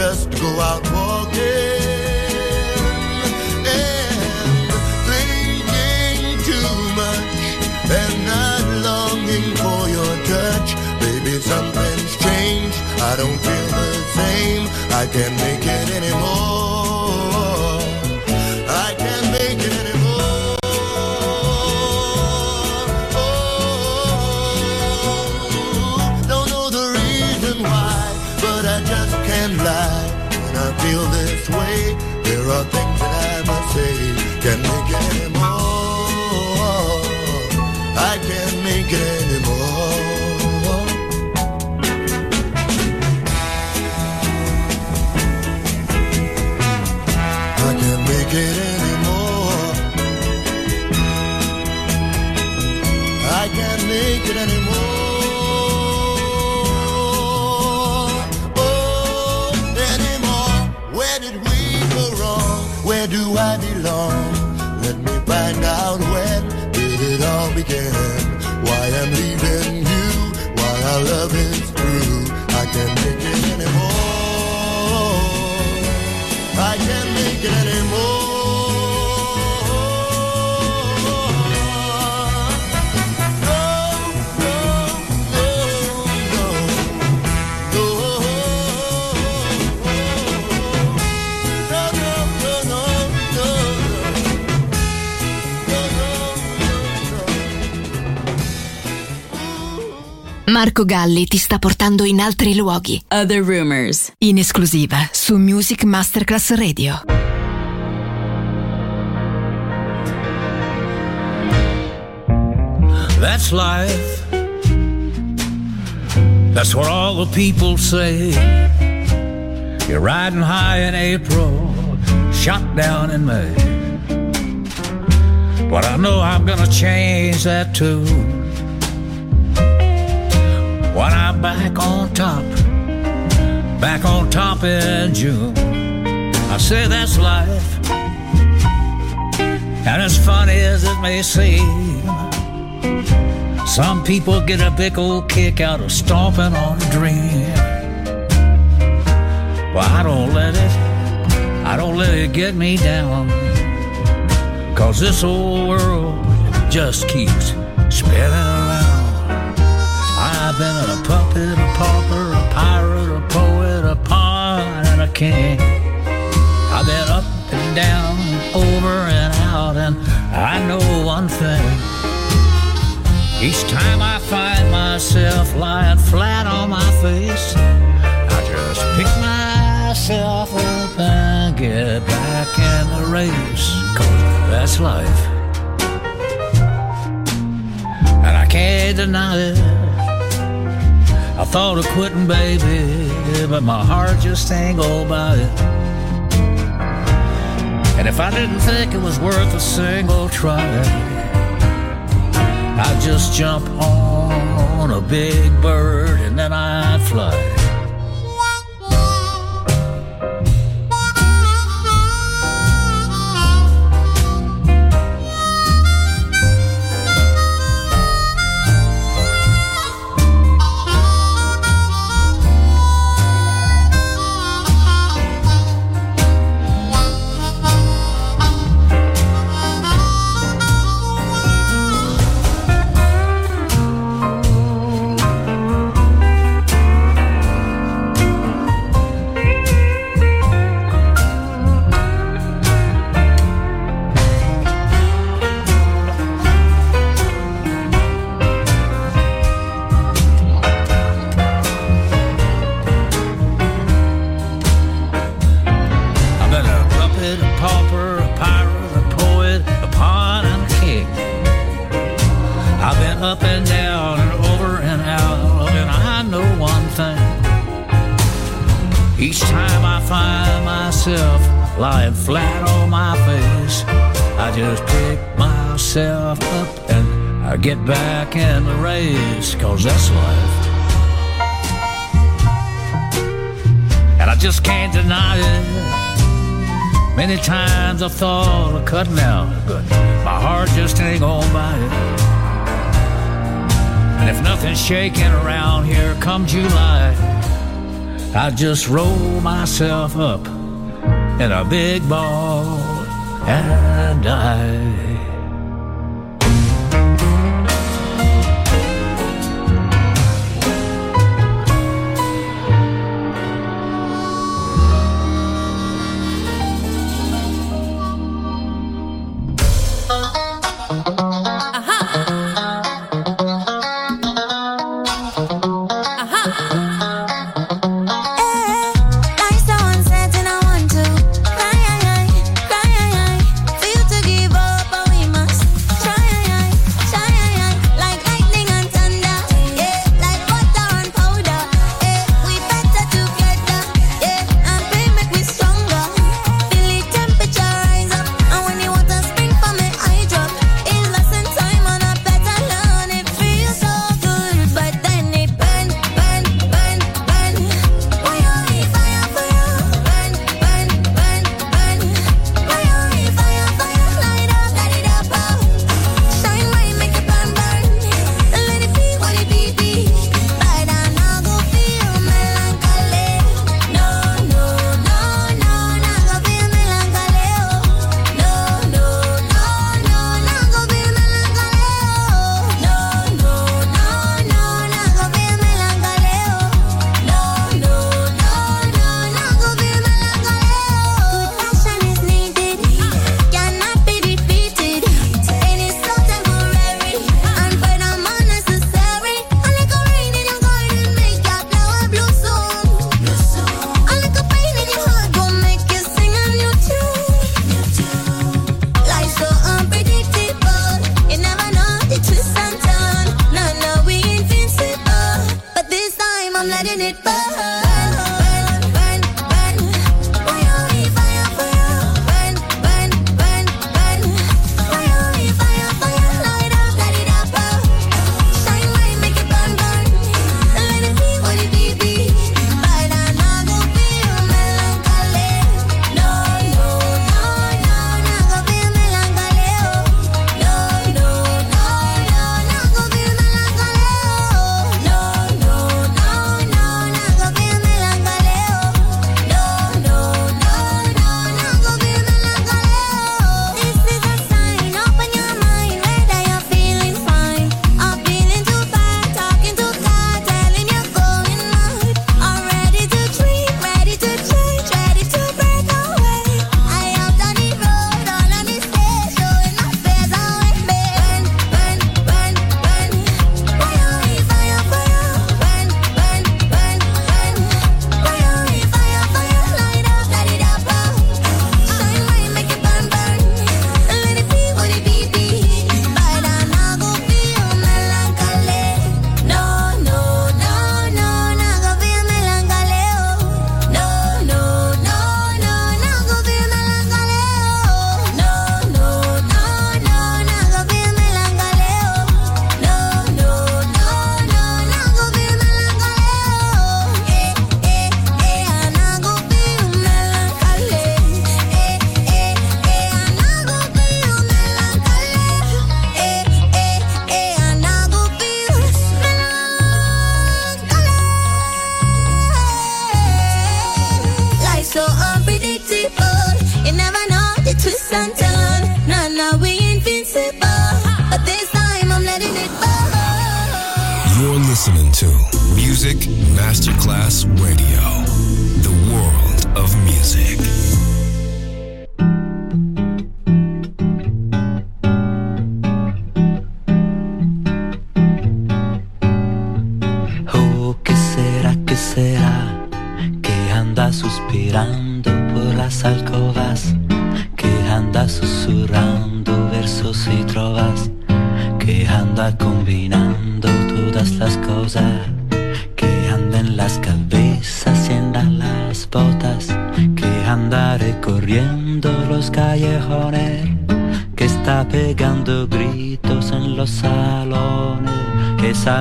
Just go out walking and thinking too much and not longing for your touch. Baby, something's changed. I don't feel the same. I can't make it anymore. Can't Marco Galli ti sta portando in altri luoghi. Other Rumors. In esclusiva su Music Masterclass Radio. That's life. That's what all the people say. You're riding high in April, shot down in May. But I know I'm gonna change that too. Back on top, back on top in June. I say that's life. And as funny as it may seem, some people get a big old kick out of stomping on a dream. Well, I don't let it, I don't let it get me down. Cause this old world just keeps spinning around. I've been in a puppet, king. I've been up and down, over and out, and I know one thing. Each time I find myself lying flat on my face, I just pick myself up and get back in the race. Cause that's life. And I can't deny it. I thought of quitting, baby, but my heart just ain't go by it. And if I didn't think it was worth a single try, I'd just jump on a big bird and then I'd fly. I just roll myself up in a big ball and die.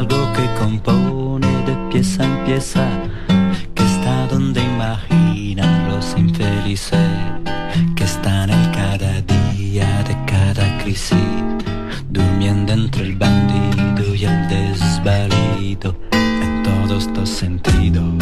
Algo que compone de pieza en pieza, que está donde imaginan los infelices, que está en cada día de cada crisis, durmiendo entre el bandido y el desvalido, en todos los sentidos.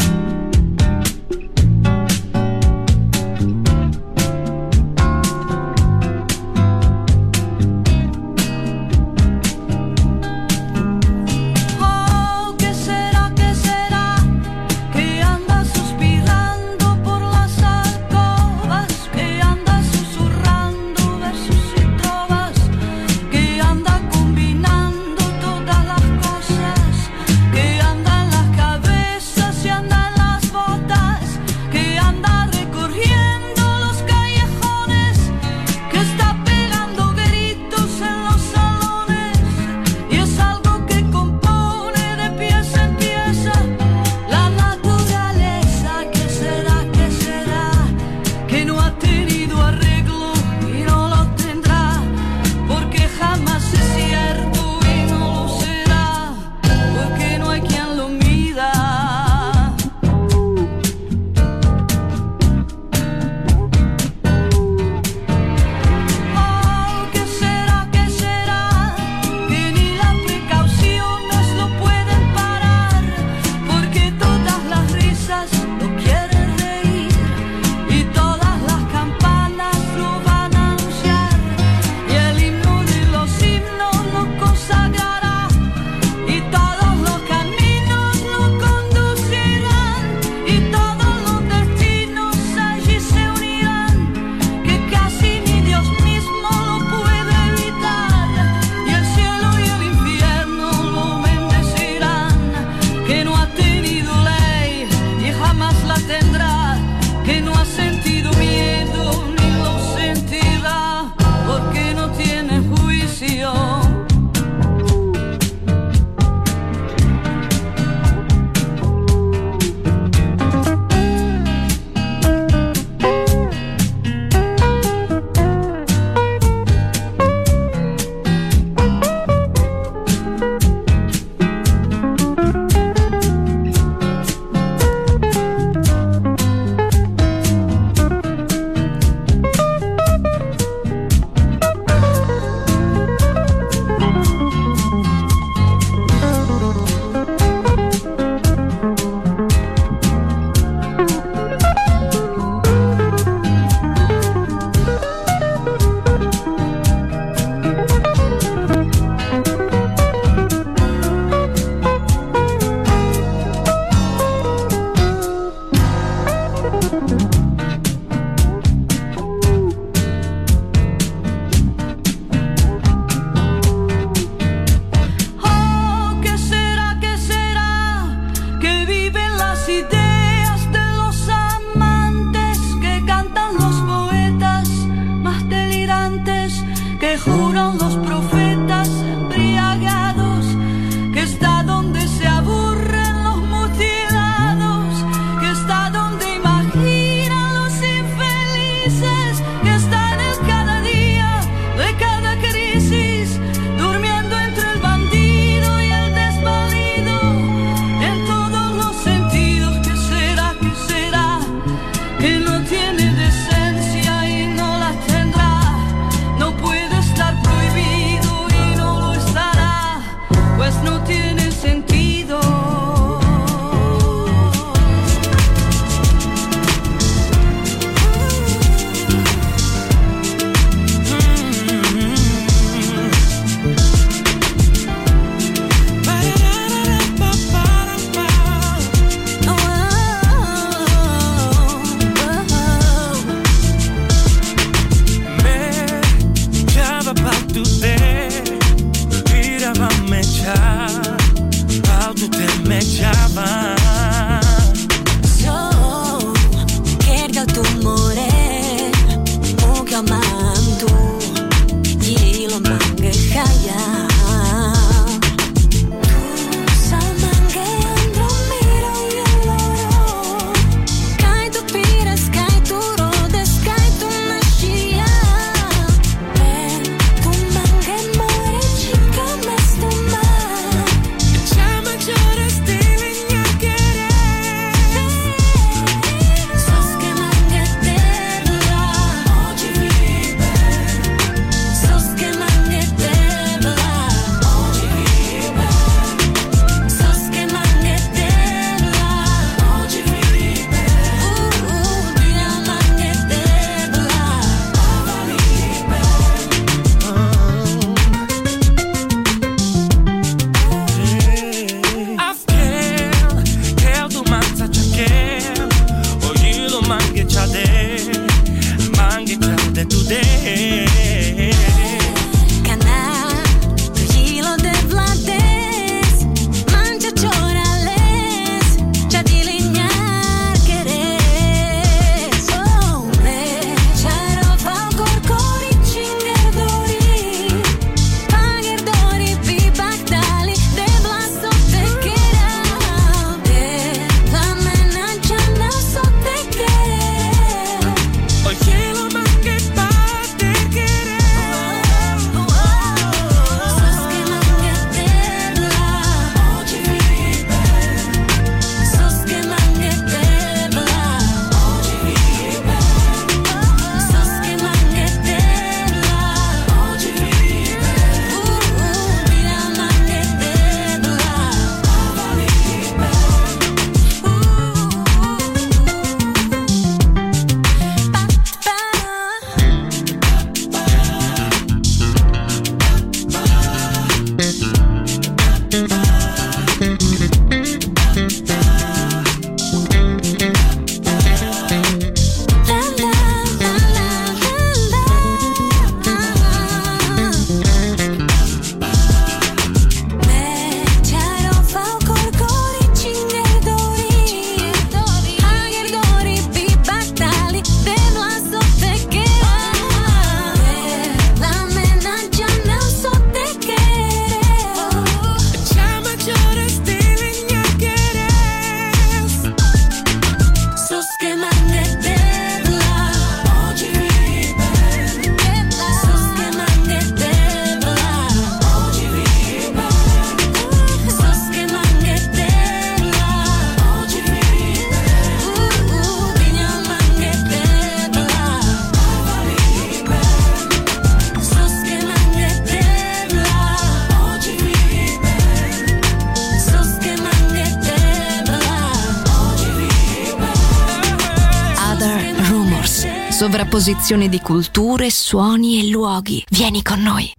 sovrapposizione di culture, suoni e luoghi. Vieni con noi.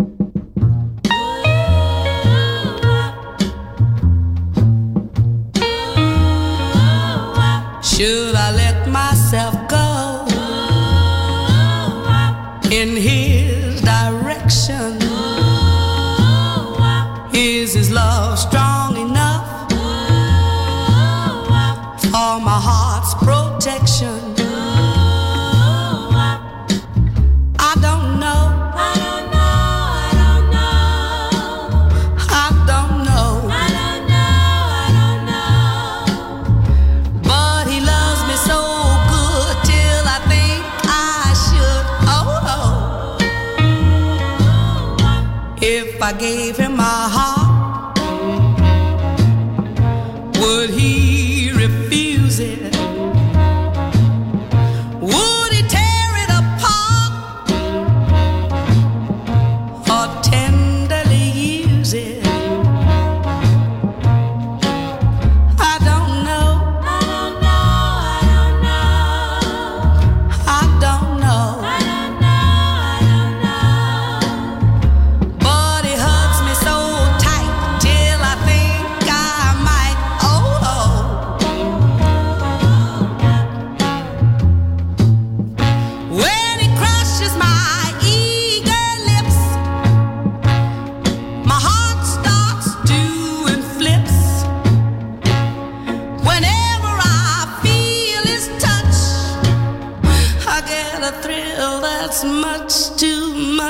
Should I let myself go in his direction? Is his love strong enough for my heart's protection? I gave him.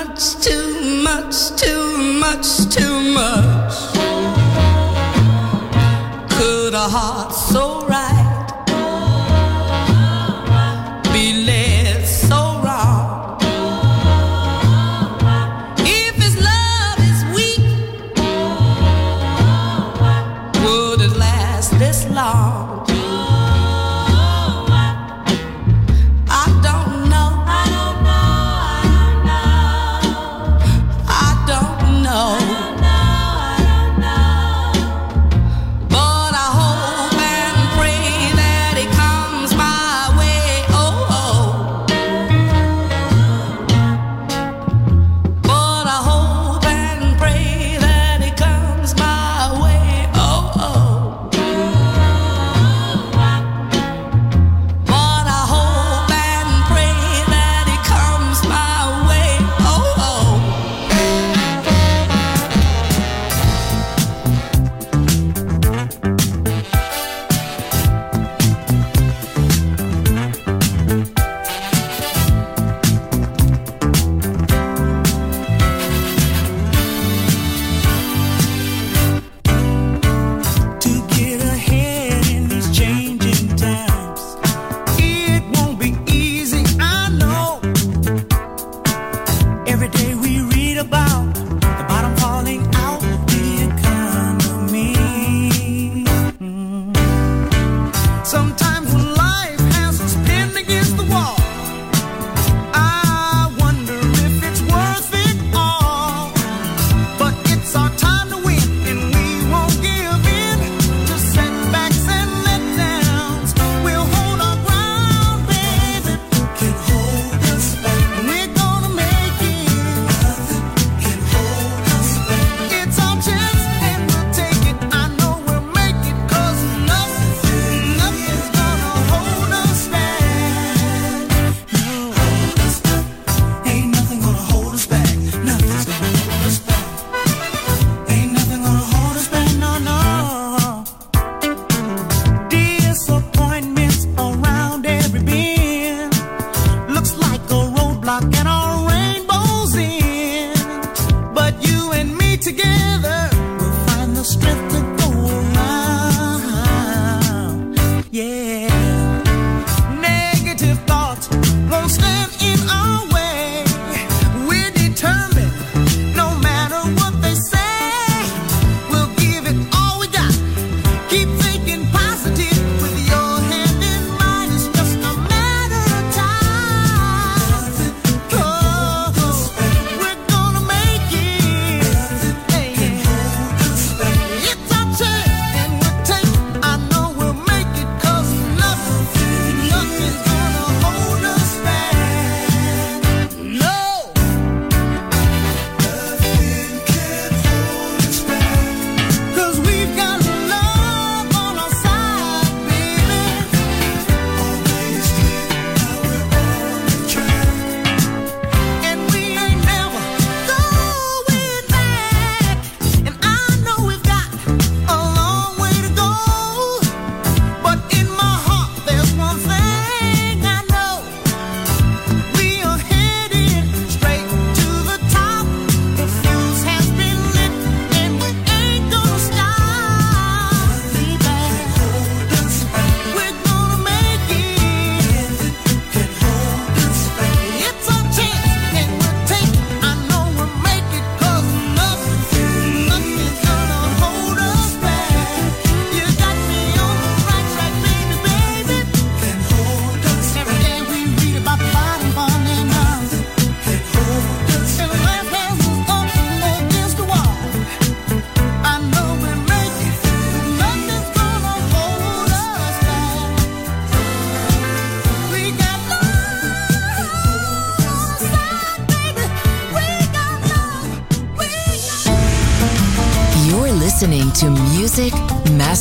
much, too much, too much, too much. Could a heart so right?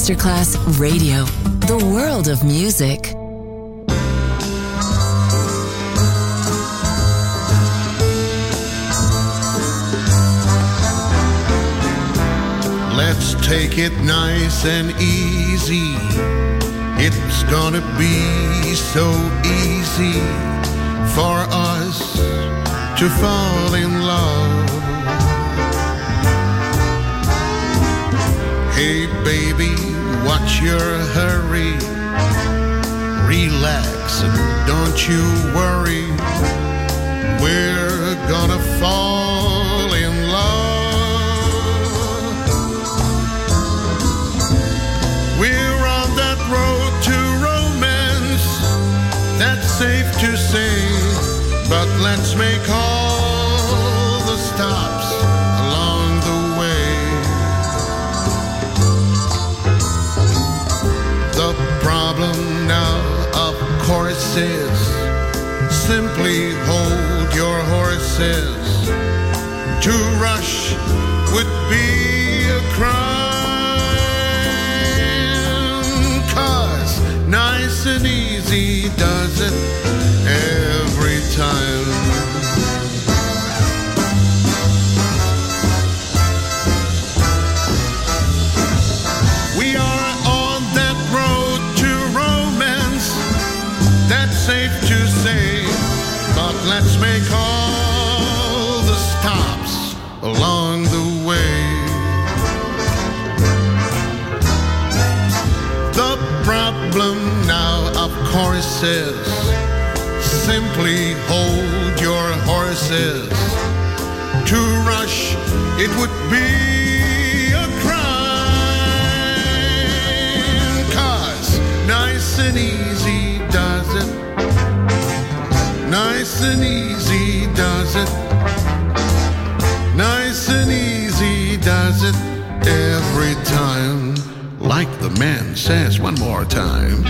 Masterclass Radio, the world of music. Let's take it nice and easy. It's gonna be so easy for us to fall in love. Hey baby, what's your hurry? Relax and don't you worry. We're gonna fall would be a crime. It would be a crime. Cause nice and easy does it. Nice and easy does it. Nice and easy does it every time. Like the man says one more time.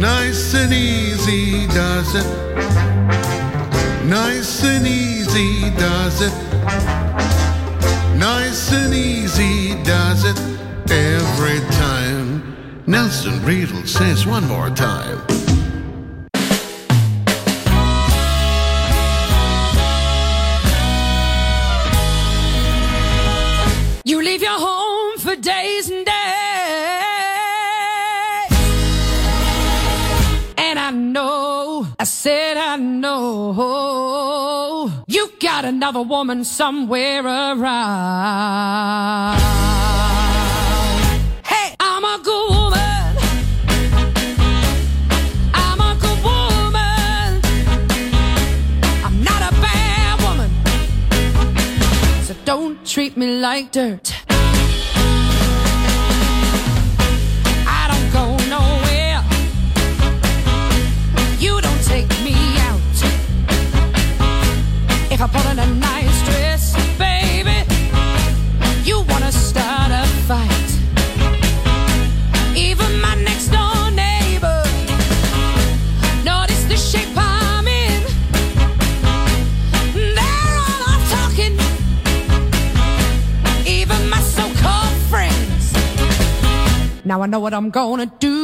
Nice and easy does it. Nice and easy does it. And easy does it every time. Nelson Riddle says one more time. Got another woman somewhere around. Hey, I'm a good woman. I'm a good woman. I'm not a bad woman. So don't treat me like dirt. A nice dress, baby, you wanna start a fight. Even my next door neighbor noticed the shape I'm in. They're all even my so-called friends. Now I know what I'm gonna do.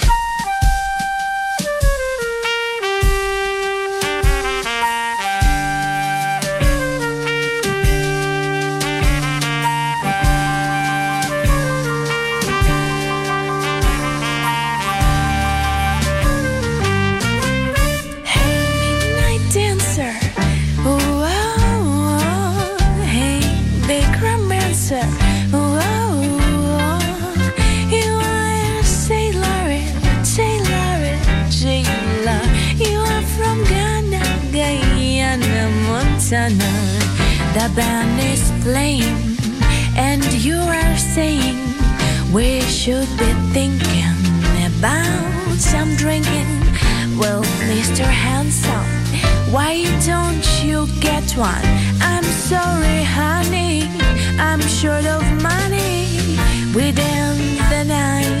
listener, the band is playing, and you are saying we should be thinking about some drinking. Well, Mr. Handsome, why don't you get one? I'm sorry, honey, I'm short of money within the night.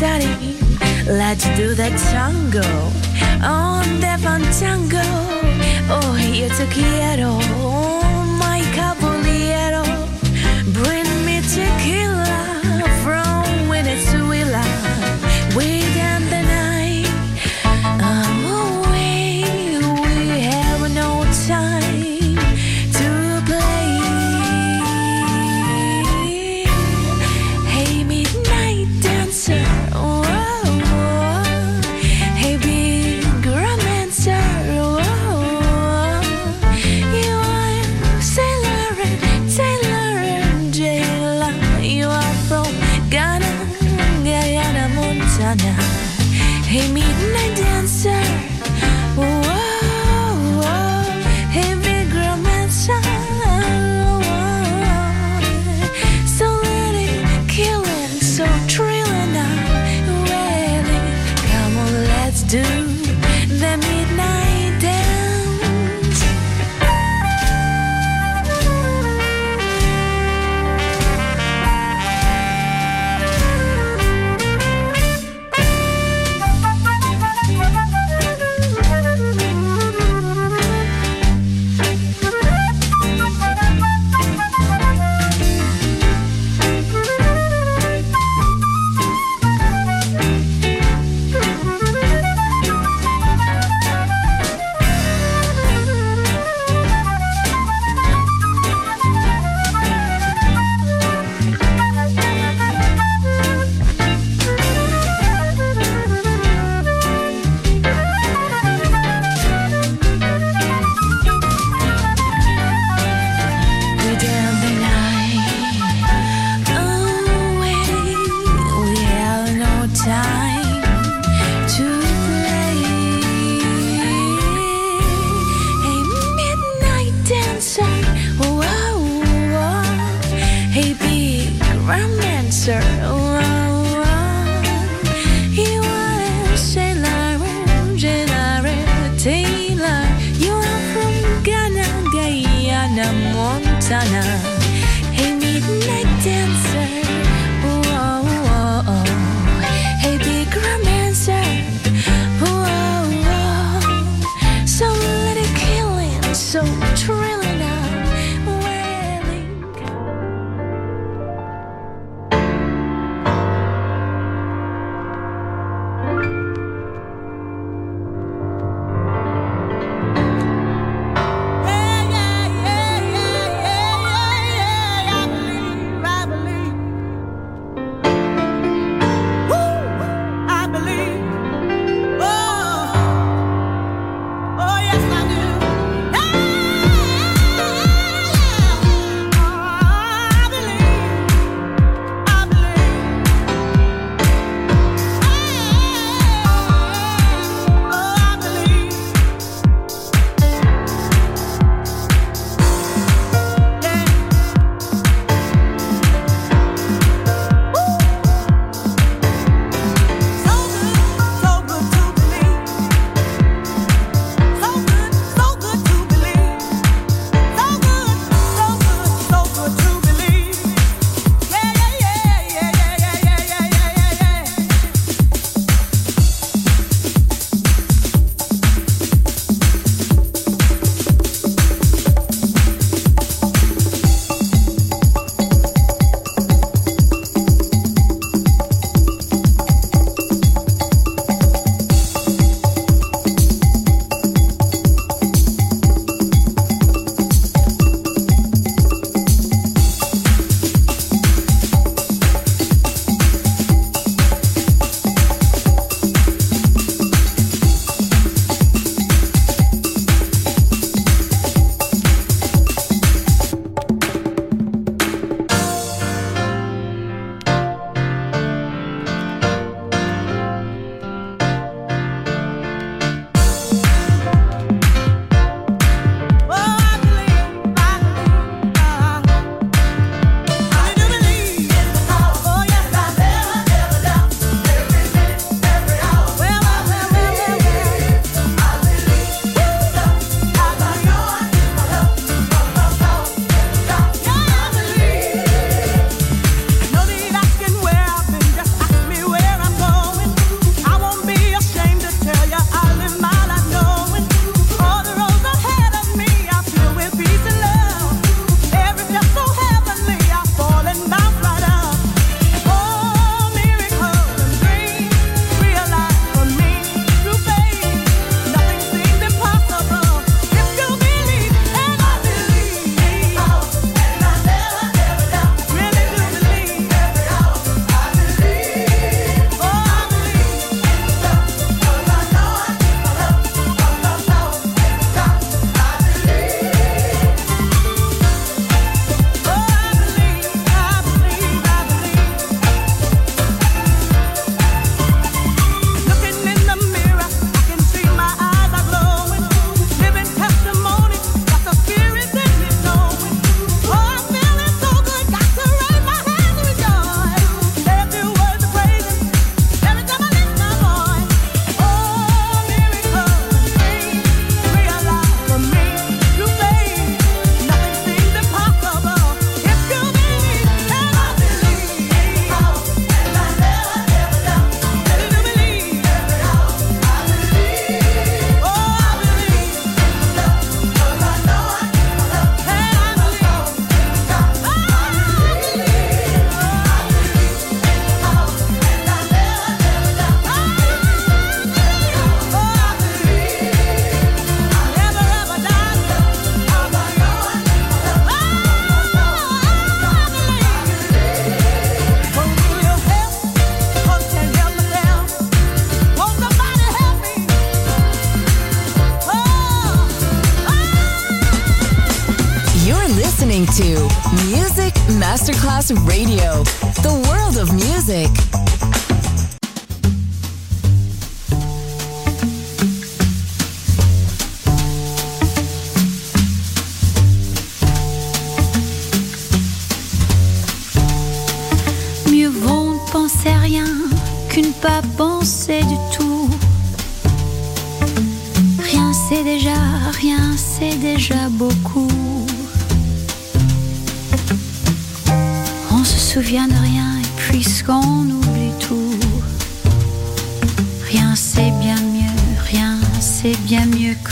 necessary. Let's do the tango on the fandango. Oh, yo te quiero. rien qu'une pas pensée du tout. Rien c'est déjà, rien c'est déjà beaucoup. On se souvient de rien et puisqu'on oublie tout, rien c'est bien mieux, rien c'est bien mieux que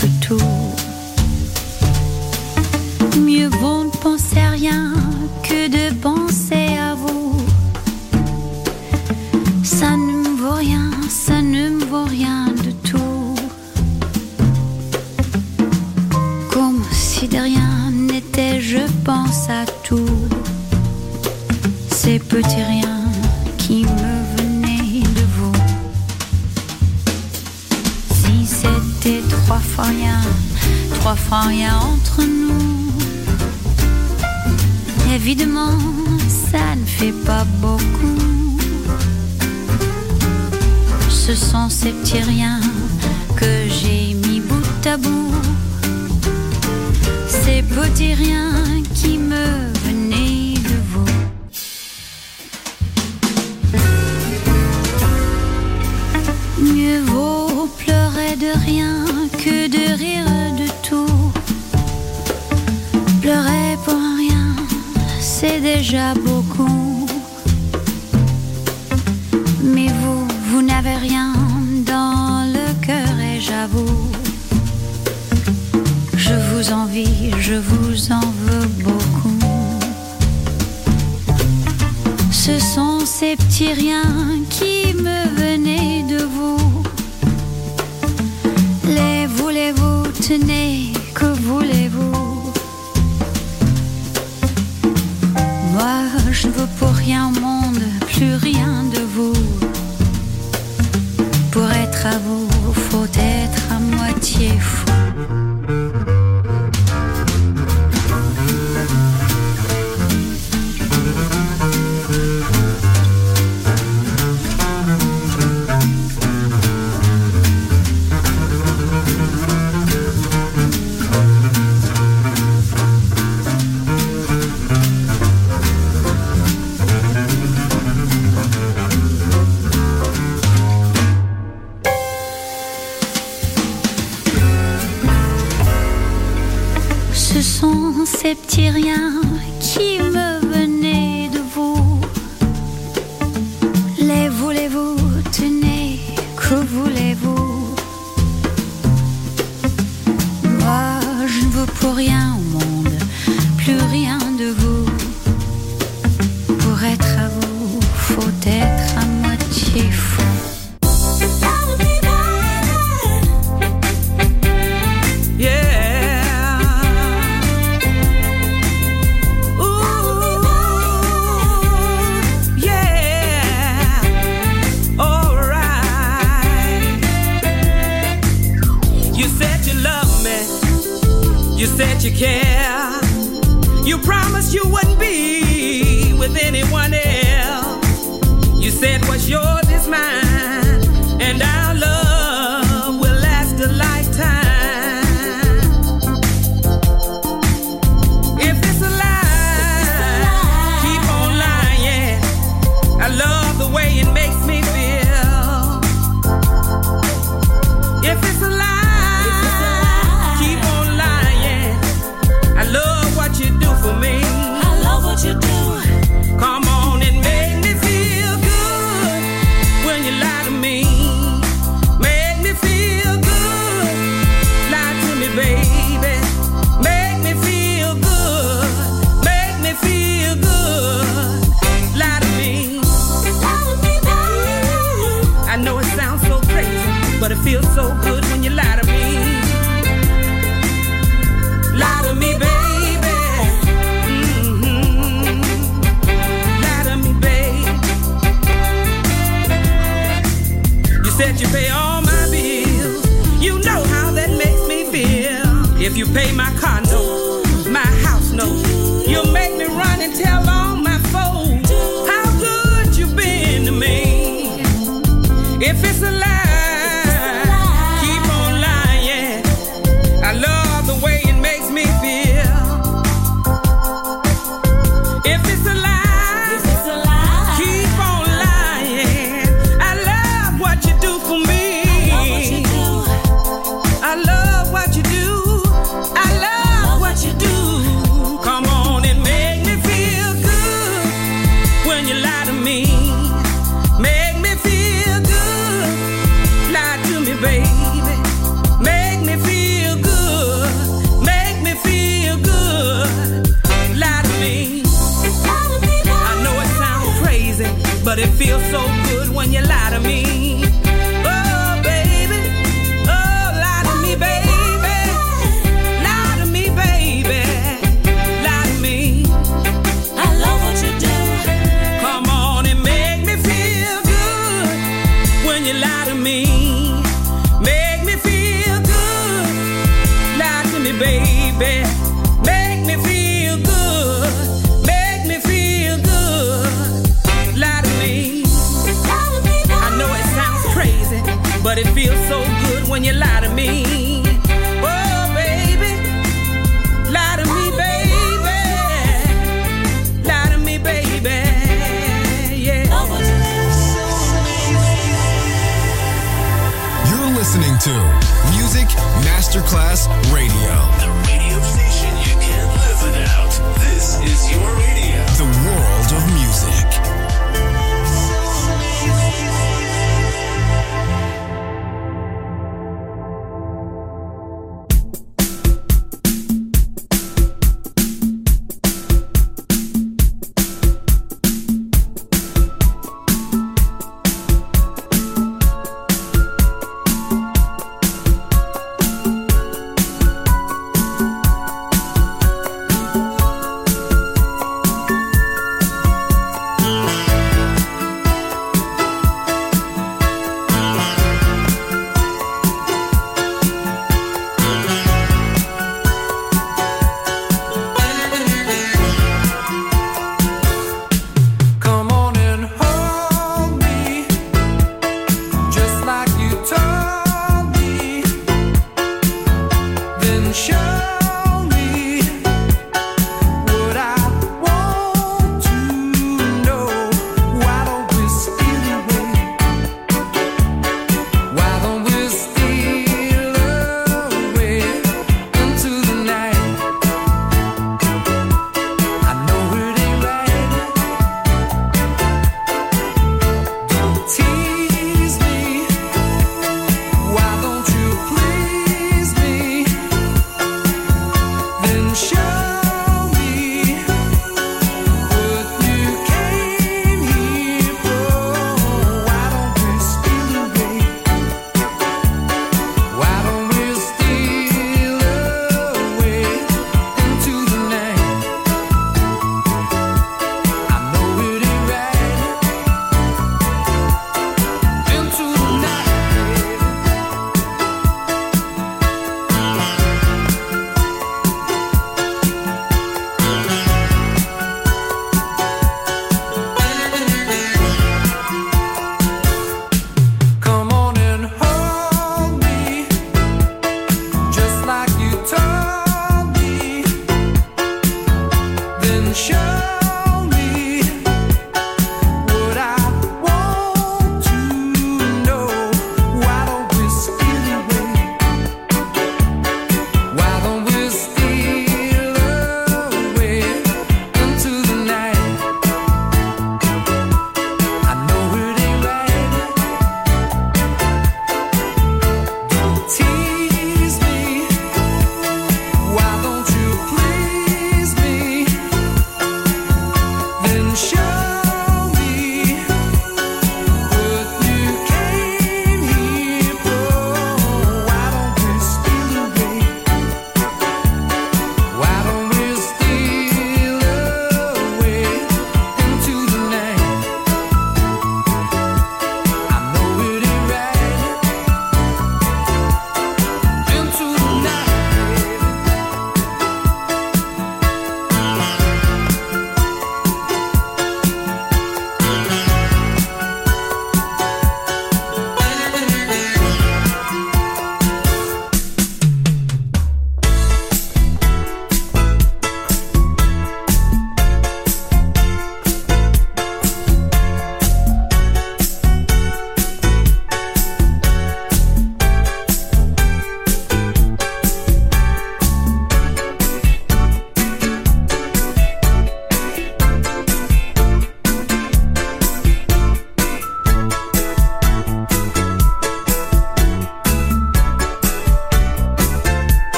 rien au monde, plus rien.